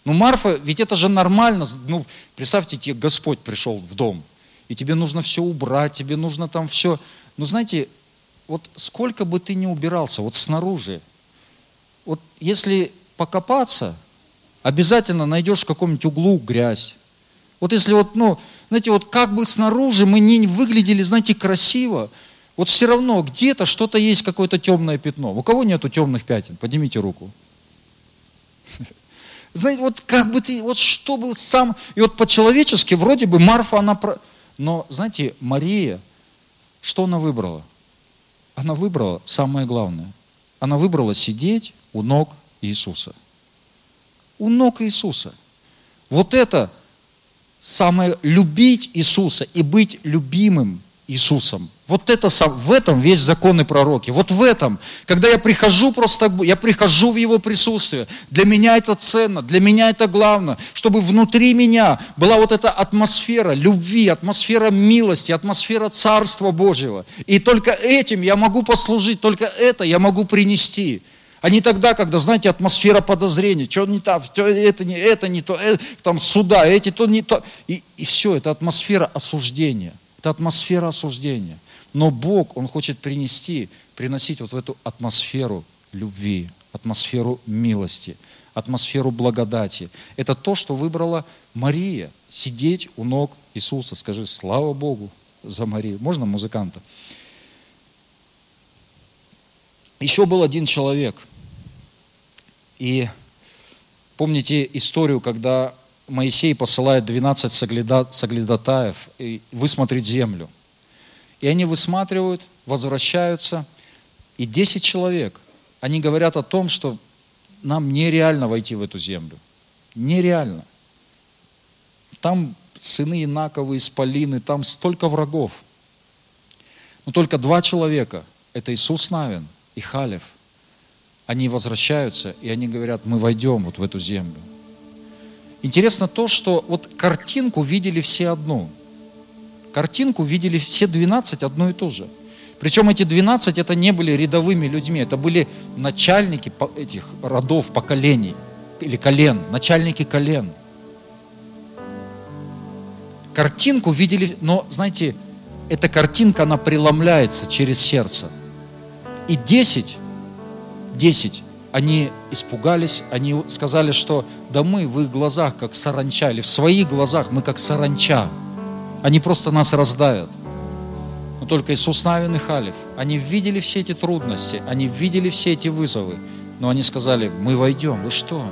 Ну, Марфа, ведь это же нормально. Ну, представьте, тебе Господь пришел в дом, и тебе нужно все убрать, тебе нужно там все. Но знаете, вот сколько бы ты ни убирался, вот снаружи, вот если покопаться, обязательно найдешь в каком-нибудь углу грязь. Вот если вот, ну, знаете, вот как бы снаружи мы не выглядели, знаете, красиво, вот все равно где-то что-то есть, какое-то темное пятно. У кого нету темных пятен? Поднимите руку. Знаете, вот как бы ты, вот что был сам, и вот по-человечески вроде бы Марфа, она, но знаете, Мария, что она выбрала? Она выбрала самое главное. Она выбрала сидеть у ног Иисуса. У ног Иисуса. Вот это самое любить Иисуса и быть любимым Иисусом. Вот это, в этом весь закон и пророки. Вот в этом, когда я прихожу просто, я прихожу в Его присутствие. Для меня это ценно, для меня это главное, чтобы внутри меня была вот эта атмосфера любви, атмосфера милости, атмосфера Царства Божьего. И только этим я могу послужить, только это я могу принести. А не тогда, когда, знаете, атмосфера подозрения, что не так, это не, это не то, это, там суда, эти то не то. И, и все, это атмосфера осуждения. Это атмосфера осуждения. Но Бог, Он хочет принести, приносить вот в эту атмосферу любви, атмосферу милости, атмосферу благодати. Это то, что выбрала Мария, сидеть у ног Иисуса. Скажи, слава Богу за Марию. Можно музыканта? Еще был один человек. И помните историю, когда Моисей посылает 12 соглядатаев высмотреть землю. И они высматривают, возвращаются, и 10 человек, они говорят о том, что нам нереально войти в эту землю. Нереально. Там сыны Инаковы, Исполины, там столько врагов. Но только два человека, это Иисус Навин и Халев, они возвращаются, и они говорят, мы войдем вот в эту землю. Интересно то, что вот картинку видели все одну. Картинку видели все 12 одно и то же. Причем эти 12 это не были рядовыми людьми, это были начальники этих родов, поколений, или колен, начальники колен. Картинку видели, но, знаете, эта картинка, она преломляется через сердце. И 10, 10 они испугались, они сказали, что да мы в их глазах как саранча, или в своих глазах мы как саранча. Они просто нас раздавят. Но только Иисус Навин и Халев, они видели все эти трудности, они видели все эти вызовы, но они сказали, мы войдем. Вы что?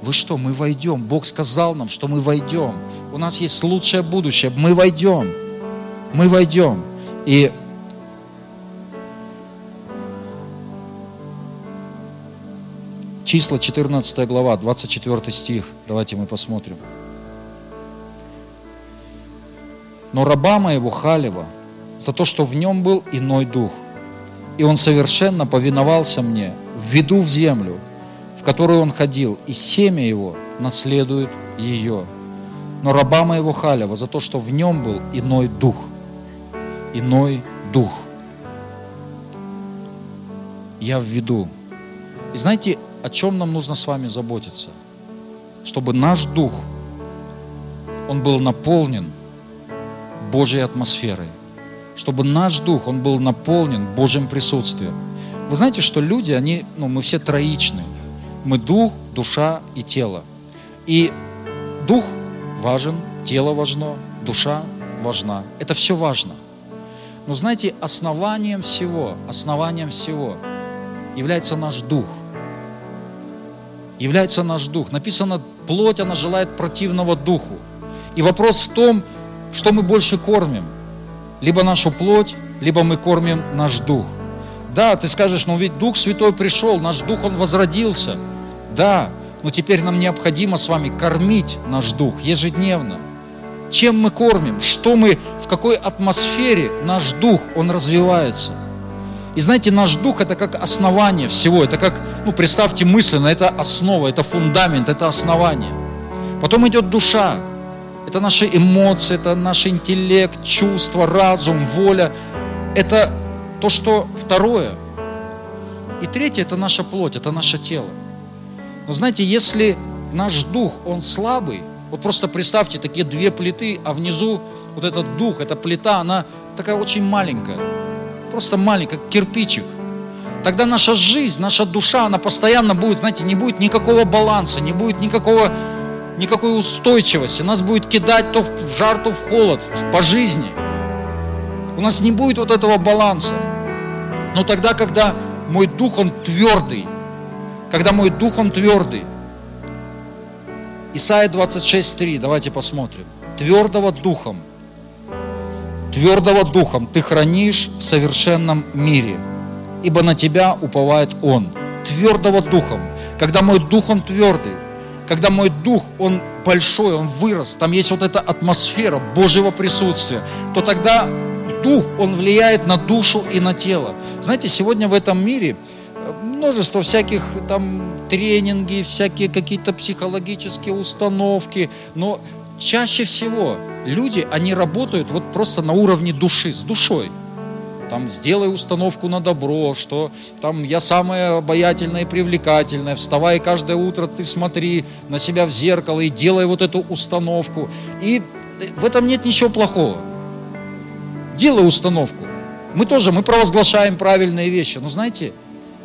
Вы что? Мы войдем. Бог сказал нам, что мы войдем. У нас есть лучшее будущее. Мы войдем. Мы войдем. И Числа 14 глава, 24 стих. Давайте мы посмотрим. Но раба моего Халева за то, что в нем был иной дух, и он совершенно повиновался мне, введу в землю, в которую он ходил, и семя его наследует ее. Но раба моего Халева за то, что в нем был иной дух, иной дух, я введу. И знаете, о чем нам нужно с вами заботиться? Чтобы наш дух, он был наполнен Божьей атмосферой. Чтобы наш дух, он был наполнен Божьим присутствием. Вы знаете, что люди, они, ну, мы все троичны. Мы дух, душа и тело. И дух важен, тело важно, душа важна. Это все важно. Но знаете, основанием всего, основанием всего является наш дух – является наш дух. Написано, плоть, она желает противного духу. И вопрос в том, что мы больше кормим. Либо нашу плоть, либо мы кормим наш дух. Да, ты скажешь, ну ведь Дух Святой пришел, наш Дух, Он возродился. Да, но теперь нам необходимо с вами кормить наш Дух ежедневно. Чем мы кормим, что мы, в какой атмосфере наш Дух, он развивается. И знаете, наш Дух это как основание всего, это как, ну представьте мысленно, это основа, это фундамент, это основание. Потом идет душа, это наши эмоции, это наш интеллект, чувства, разум, воля. Это то, что второе. И третье – это наша плоть, это наше тело. Но знаете, если наш дух, он слабый, вот просто представьте такие две плиты, а внизу вот этот дух, эта плита, она такая очень маленькая. Просто маленькая, как кирпичик. Тогда наша жизнь, наша душа, она постоянно будет, знаете, не будет никакого баланса, не будет никакого, никакой устойчивости. Нас будет кидать то в жар, то в холод по жизни. У нас не будет вот этого баланса. Но тогда, когда мой дух, он твердый, когда мой дух, он твердый. Исайя 26.3, давайте посмотрим. Твердого духом, твердого духом ты хранишь в совершенном мире, ибо на тебя уповает Он. Твердого духом. Когда мой дух, он твердый, когда мой дух, он большой, он вырос, там есть вот эта атмосфера Божьего присутствия, то тогда дух, он влияет на душу и на тело. Знаете, сегодня в этом мире э, множество всяких там тренинги, всякие какие-то психологические установки, но чаще всего люди, они работают вот просто на уровне души, с душой. Там сделай установку на добро, что там я самая обаятельная и привлекательная, вставай каждое утро, ты смотри на себя в зеркало и делай вот эту установку. И в этом нет ничего плохого. Делай установку. Мы тоже, мы провозглашаем правильные вещи. Но знаете,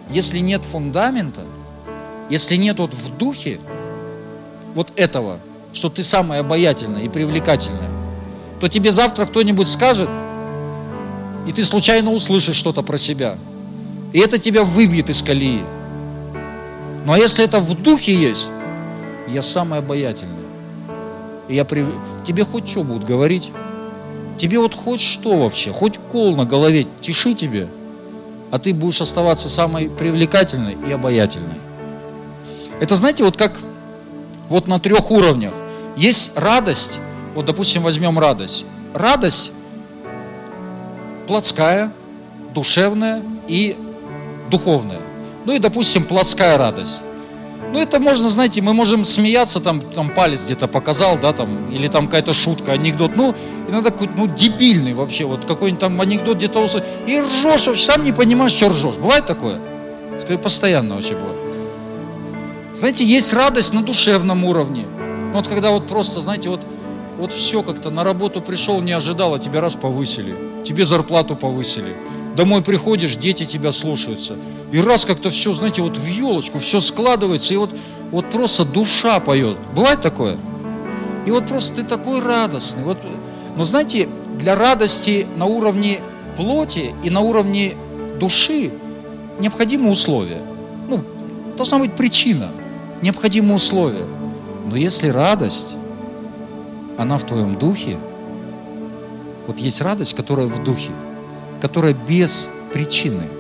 если нет фундамента, если нет вот в духе вот этого, что ты самая обаятельная и привлекательная, то тебе завтра кто-нибудь скажет, и ты случайно услышишь что-то про себя. И это тебя выбьет из колеи. Ну а если это в духе есть, я самая обаятельная. И я прив... тебе хоть что будут говорить, Тебе вот хоть что вообще, хоть кол на голове, тиши тебе, а ты будешь оставаться самой привлекательной и обаятельной. Это, знаете, вот как вот на трех уровнях. Есть радость, вот, допустим, возьмем радость. Радость плотская, душевная и духовная. Ну и, допустим, плотская радость. Ну, это можно, знаете, мы можем смеяться, там, там палец где-то показал, да, там, или там какая-то шутка, анекдот. Ну, иногда какой-то, ну, дебильный вообще, вот какой-нибудь там анекдот где-то. И ржешь вообще, сам не понимаешь, что ржешь. Бывает такое? Скажи, постоянно вообще бывает. Знаете, есть радость на душевном уровне. Ну, вот когда вот просто, знаете, вот, вот все как-то на работу пришел, не ожидал, а тебя раз повысили. Тебе зарплату повысили. Домой приходишь, дети тебя слушаются. И раз как-то все, знаете, вот в елочку, все складывается, и вот, вот просто душа поет. Бывает такое? И вот просто ты такой радостный. Вот, но знаете, для радости на уровне плоти и на уровне души необходимы условия. Ну, должна быть причина, необходимы условия. Но если радость, она в твоем духе, вот есть радость, которая в духе, которая без причины –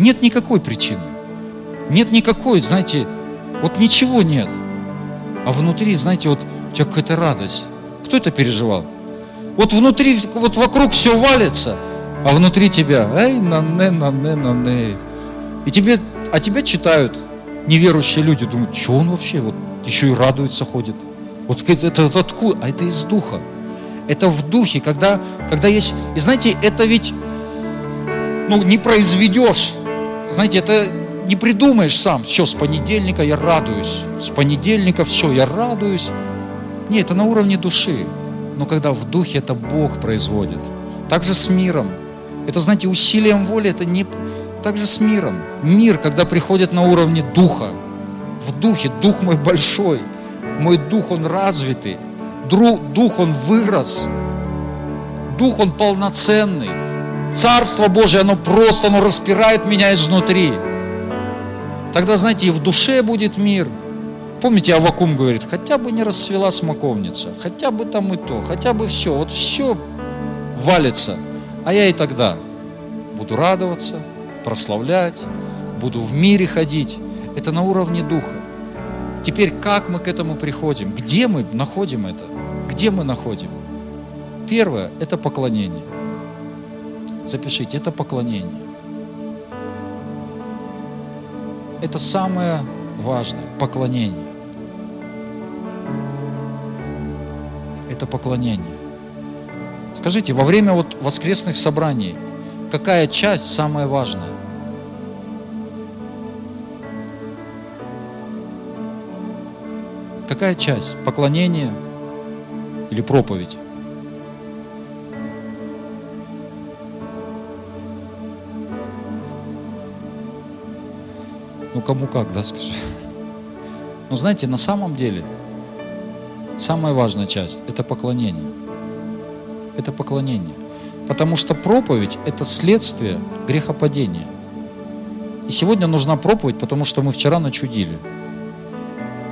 нет никакой причины. Нет никакой, знаете, вот ничего нет. А внутри, знаете, вот у тебя какая-то радость. Кто это переживал? Вот внутри, вот вокруг все валится, а внутри тебя, эй, на не, на не, на не. И тебе, а тебя читают неверующие люди, думают, что он вообще, вот еще и радуется, ходит. Вот это, откуда? А это из духа. Это в духе, когда, когда есть... И знаете, это ведь ну, не произведешь знаете, это не придумаешь сам. Все, с понедельника я радуюсь. С понедельника все, я радуюсь. Нет, это на уровне души. Но когда в духе это Бог производит. Так же с миром. Это, знаете, усилием воли, это не... Так же с миром. Мир, когда приходит на уровне духа. В духе. Дух мой большой. Мой дух, он развитый. Дух, он вырос. Дух, он полноценный. Царство Божие, оно просто, оно распирает меня изнутри. Тогда, знаете, и в душе будет мир, Помните, Авакум говорит, хотя бы не расцвела смоковница, хотя бы там и то, хотя бы все, вот все валится. А я и тогда буду радоваться, прославлять, буду в мире ходить. Это на уровне духа. Теперь как мы к этому приходим? Где мы находим это? Где мы находим? Первое – это поклонение. Запишите, это поклонение. Это самое важное – поклонение. Это поклонение. Скажите, во время вот воскресных собраний, какая часть самая важная? Какая часть? Поклонение или проповедь? Ну, кому как, да, скажи. Но знаете, на самом деле, самая важная часть – это поклонение. Это поклонение. Потому что проповедь – это следствие грехопадения. И сегодня нужна проповедь, потому что мы вчера начудили.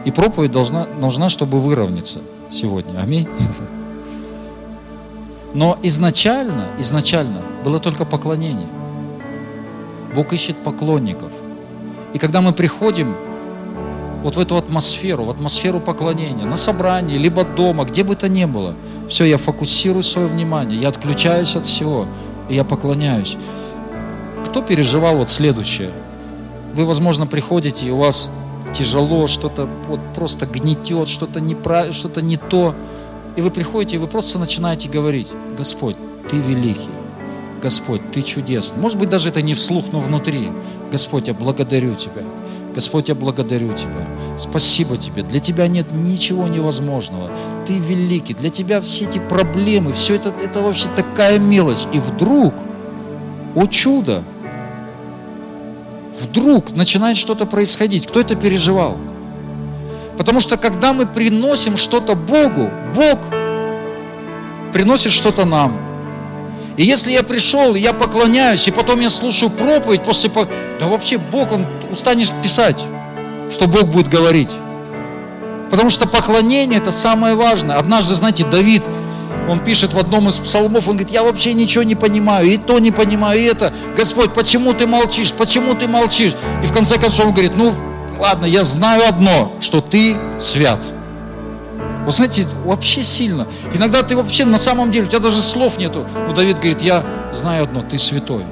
И проповедь должна, нужна, чтобы выровняться сегодня. Аминь. Но изначально, изначально было только поклонение. Бог ищет поклонников. И когда мы приходим вот в эту атмосферу, в атмосферу поклонения, на собрании, либо дома, где бы то ни было, все, я фокусирую свое внимание, я отключаюсь от всего, и я поклоняюсь. Кто переживал вот следующее? Вы, возможно, приходите, и у вас тяжело, что-то вот просто гнетет, что-то не, что не то. И вы приходите, и вы просто начинаете говорить, Господь, Ты великий, Господь, Ты чудесный. Может быть, даже это не вслух, но внутри. Господь, я благодарю Тебя. Господь, я благодарю Тебя. Спасибо Тебе. Для Тебя нет ничего невозможного. Ты великий. Для Тебя все эти проблемы, все это, это вообще такая мелочь. И вдруг, о чудо, вдруг начинает что-то происходить. Кто это переживал? Потому что когда мы приносим что-то Богу, Бог приносит что-то нам. И если я пришел, я поклоняюсь, и потом я слушаю проповедь после... Да вообще Бог, Он устанешь писать, что Бог будет говорить. Потому что поклонение – это самое важное. Однажды, знаете, Давид, он пишет в одном из псалмов, он говорит, я вообще ничего не понимаю, и то не понимаю, и это. Господь, почему ты молчишь, почему ты молчишь? И в конце концов он говорит, ну ладно, я знаю одно, что ты свят. Вы знаете, вообще сильно. Иногда ты вообще на самом деле, у тебя даже слов нету. Но Давид говорит, я знаю одно, ты святой,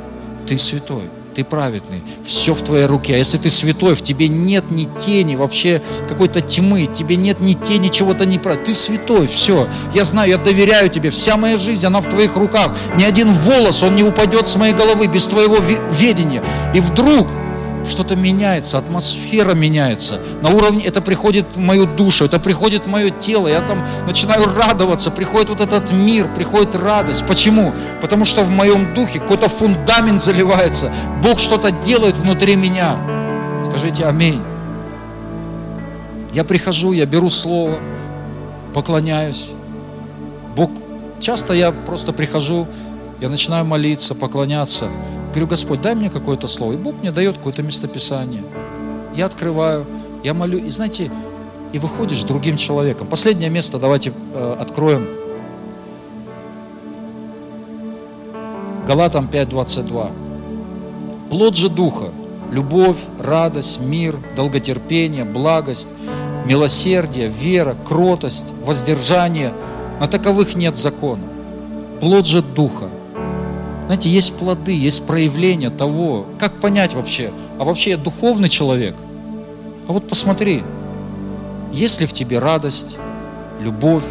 ты святой ты праведный, все в твоей руке. А если ты святой, в тебе нет ни тени вообще какой-то тьмы, тебе нет ни тени чего-то неправильного. Ты святой, все. Я знаю, я доверяю тебе. Вся моя жизнь, она в твоих руках. Ни один волос, он не упадет с моей головы без твоего ведения. И вдруг что-то меняется, атмосфера меняется. На уровне, это приходит в мою душу, это приходит в мое тело, я там начинаю радоваться, приходит вот этот мир, приходит радость. Почему? Потому что в моем духе какой-то фундамент заливается, Бог что-то делает внутри меня. Скажите аминь. Я прихожу, я беру слово, поклоняюсь. Бог, часто я просто прихожу, я начинаю молиться, поклоняться. Говорю, Господь, дай мне какое-то слово. И Бог мне дает какое-то местописание. Я открываю, я молю. И знаете, и выходишь другим человеком. Последнее место давайте э, откроем. Галатам 5.22. Плод же Духа – любовь, радость, мир, долготерпение, благость, милосердие, вера, кротость, воздержание. На таковых нет закона. Плод же Духа знаете, есть плоды, есть проявления того, как понять вообще, а вообще я духовный человек. А вот посмотри, есть ли в тебе радость, любовь,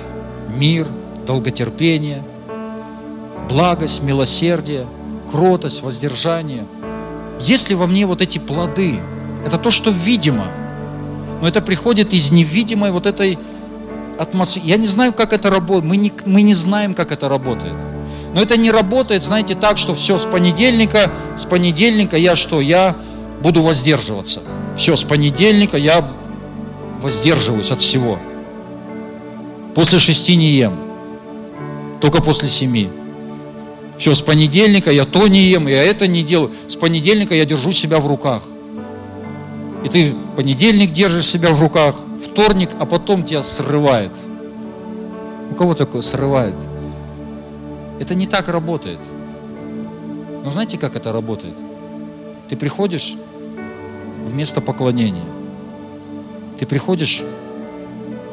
мир, долготерпение, благость, милосердие, кротость, воздержание. Есть ли во мне вот эти плоды? Это то, что видимо. Но это приходит из невидимой вот этой атмосферы. Я не знаю, как это работает. Мы не, мы не знаем, как это работает. Но это не работает, знаете, так, что все, с понедельника, с понедельника я что? Я буду воздерживаться. Все, с понедельника я воздерживаюсь от всего. После шести не ем. Только после семи. Все, с понедельника я то не ем, я это не делаю. С понедельника я держу себя в руках. И ты понедельник держишь себя в руках, вторник, а потом тебя срывает. У кого такое срывает? Это не так работает. Но знаете, как это работает? Ты приходишь в место поклонения. Ты приходишь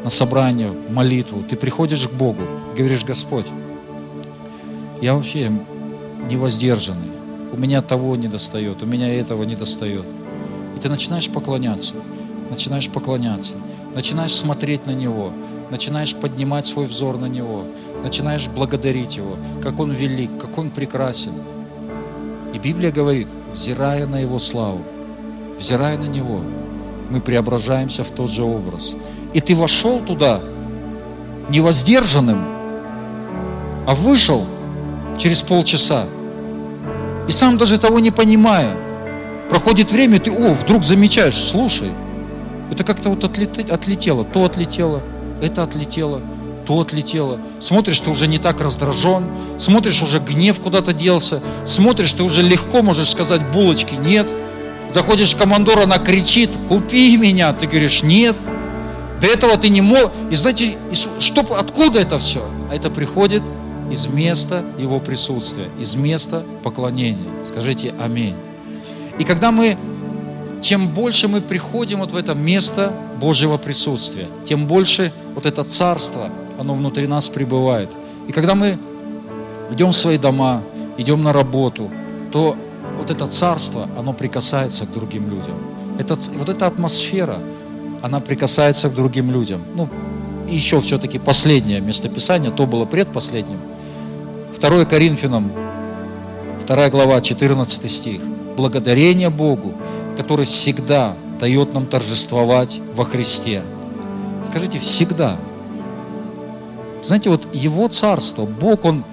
на собрание, в молитву, ты приходишь к Богу, говоришь, Господь, я вообще невоздержанный, у меня того не достает, у меня этого не достает. И ты начинаешь поклоняться, начинаешь поклоняться, начинаешь смотреть на Него, начинаешь поднимать свой взор на Него, начинаешь благодарить Его, как Он велик, как Он прекрасен. И Библия говорит, взирая на Его славу, взирая на Него, мы преображаемся в тот же образ. И ты вошел туда невоздержанным, а вышел через полчаса. И сам даже того не понимая. Проходит время, ты, о, вдруг замечаешь, слушай, это как-то вот отлетело, то отлетело, это отлетело, то отлетело. Смотришь, ты уже не так раздражен, смотришь, уже гнев куда-то делся, смотришь, ты уже легко можешь сказать булочки нет. Заходишь в командор, она кричит, купи меня, ты говоришь нет. До этого ты не мог. И знаете, что, откуда это все? А это приходит из места Его присутствия, из места поклонения. Скажите аминь. И когда мы, чем больше мы приходим вот в это место Божьего присутствия, тем больше вот это царство, оно внутри нас пребывает. И когда мы идем в свои дома, идем на работу, то вот это царство, оно прикасается к другим людям. Это, вот эта атмосфера, она прикасается к другим людям. Ну, и еще все-таки последнее местописание, то было предпоследним. 2 Коринфянам, 2 глава, 14 стих. Благодарение Богу, который всегда дает нам торжествовать во Христе. Скажите, всегда. Знаете, вот Его Царство, Бог, Он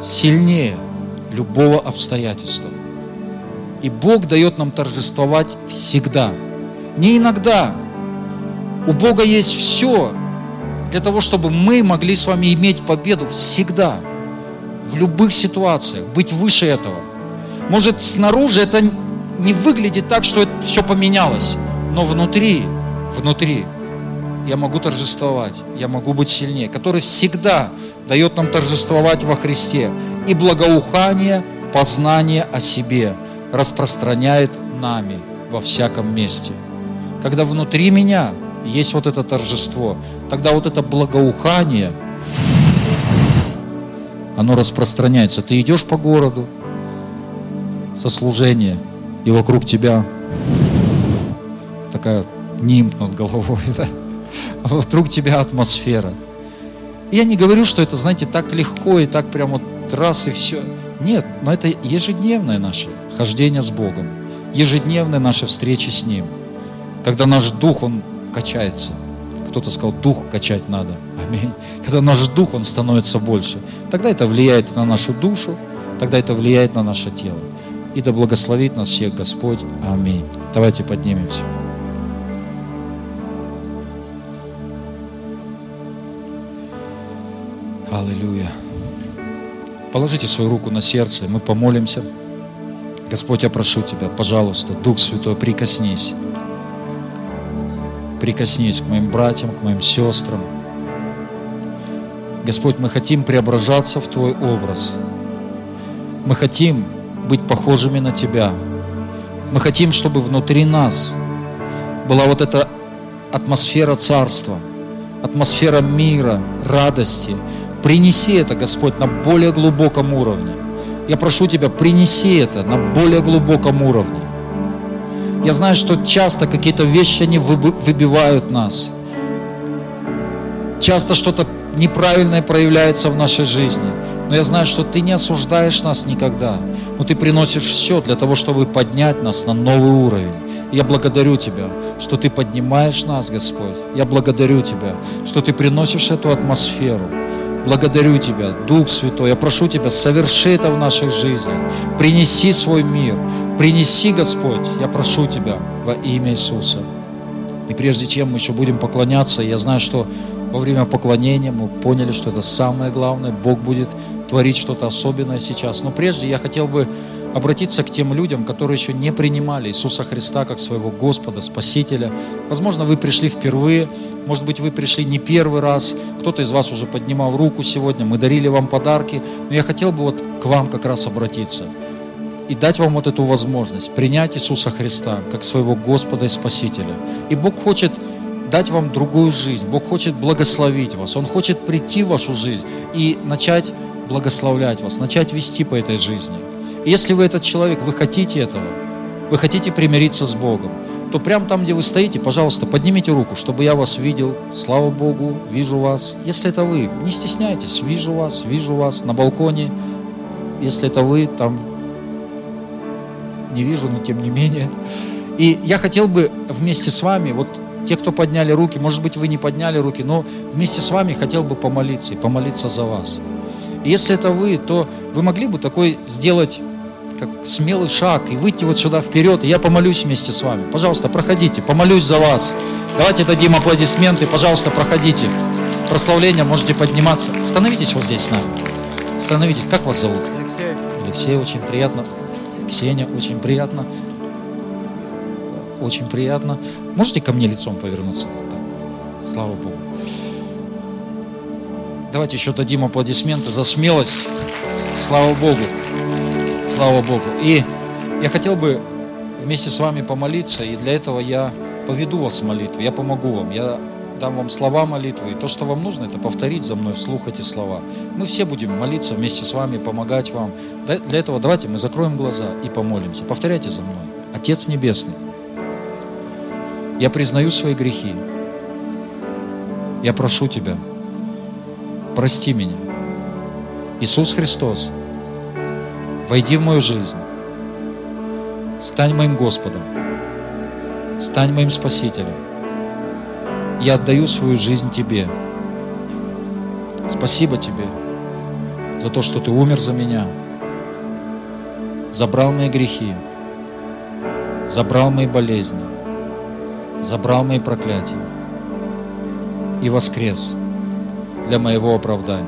сильнее любого обстоятельства. И Бог дает нам торжествовать всегда. Не иногда. У Бога есть все, для того, чтобы мы могли с вами иметь победу всегда, в любых ситуациях, быть выше этого. Может, снаружи это не выглядит так, что это все поменялось, но внутри, внутри я могу торжествовать, я могу быть сильнее, который всегда дает нам торжествовать во Христе. И благоухание, познание о себе распространяет нами во всяком месте. Когда внутри меня есть вот это торжество, тогда вот это благоухание, оно распространяется. Ты идешь по городу со служения, и вокруг тебя такая нимб над головой, да? А вокруг тебя атмосфера. я не говорю, что это, знаете, так легко и так прямо вот раз и все. Нет, но это ежедневное наше хождение с Богом, ежедневные наши встречи с Ним, когда наш дух, он качается – кто-то сказал, дух качать надо. Аминь. Когда наш дух, он становится больше, тогда это влияет на нашу душу, тогда это влияет на наше тело. И да благословит нас всех Господь. Аминь. Давайте поднимемся. Аллилуйя. Положите свою руку на сердце, мы помолимся. Господь, я прошу Тебя, пожалуйста, Дух Святой, прикоснись прикоснись к моим братьям, к моим сестрам. Господь, мы хотим преображаться в Твой образ. Мы хотим быть похожими на Тебя. Мы хотим, чтобы внутри нас была вот эта атмосфера царства, атмосфера мира, радости. Принеси это, Господь, на более глубоком уровне. Я прошу Тебя, принеси это на более глубоком уровне. Я знаю, что часто какие-то вещи, они выбивают нас. Часто что-то неправильное проявляется в нашей жизни. Но я знаю, что Ты не осуждаешь нас никогда. Но Ты приносишь все для того, чтобы поднять нас на новый уровень. я благодарю Тебя, что Ты поднимаешь нас, Господь. Я благодарю Тебя, что Ты приносишь эту атмосферу. Благодарю Тебя, Дух Святой. Я прошу Тебя, соверши это в наших жизнях. Принеси свой мир, Принеси, Господь, я прошу Тебя во имя Иисуса. И прежде чем мы еще будем поклоняться, я знаю, что во время поклонения мы поняли, что это самое главное. Бог будет творить что-то особенное сейчас. Но прежде я хотел бы обратиться к тем людям, которые еще не принимали Иисуса Христа как своего Господа, Спасителя. Возможно, вы пришли впервые, может быть, вы пришли не первый раз, кто-то из вас уже поднимал руку сегодня, мы дарили вам подарки, но я хотел бы вот к вам как раз обратиться и дать вам вот эту возможность принять Иисуса Христа как своего Господа и Спасителя. И Бог хочет дать вам другую жизнь, Бог хочет благословить вас, Он хочет прийти в вашу жизнь и начать благословлять вас, начать вести по этой жизни. Если вы этот человек, вы хотите этого, вы хотите примириться с Богом, то прямо там, где вы стоите, пожалуйста, поднимите руку, чтобы я вас видел. Слава Богу, вижу вас. Если это вы, не стесняйтесь, вижу вас, вижу вас на балконе. Если это вы, там не вижу, но тем не менее. И я хотел бы вместе с вами, вот те, кто подняли руки, может быть, вы не подняли руки, но вместе с вами хотел бы помолиться и помолиться за вас. И если это вы, то вы могли бы такой сделать как смелый шаг и выйти вот сюда вперед, и я помолюсь вместе с вами. Пожалуйста, проходите, помолюсь за вас. Давайте дадим аплодисменты, пожалуйста, проходите. Прославление, можете подниматься. Становитесь вот здесь с нами. Становитесь. Как вас зовут? Алексей, Алексей, очень приятно. Ксения, очень приятно. Очень приятно. Можете ко мне лицом повернуться? Так. Слава Богу. Давайте еще дадим аплодисменты за смелость. Слава Богу. Слава Богу. И я хотел бы вместе с вами помолиться, и для этого я поведу вас в молитву, я помогу вам, я дам вам слова молитвы, и то, что вам нужно, это повторить за мной вслух эти слова. Мы все будем молиться вместе с вами, помогать вам. Для этого давайте мы закроем глаза и помолимся. Повторяйте за мной. Отец Небесный, я признаю свои грехи. Я прошу Тебя, прости меня. Иисус Христос, войди в мою жизнь. Стань моим Господом. Стань моим Спасителем. Я отдаю свою жизнь Тебе. Спасибо Тебе за то, что Ты умер за меня, забрал мои грехи, забрал мои болезни, забрал мои проклятия и воскрес для моего оправдания.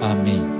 Аминь.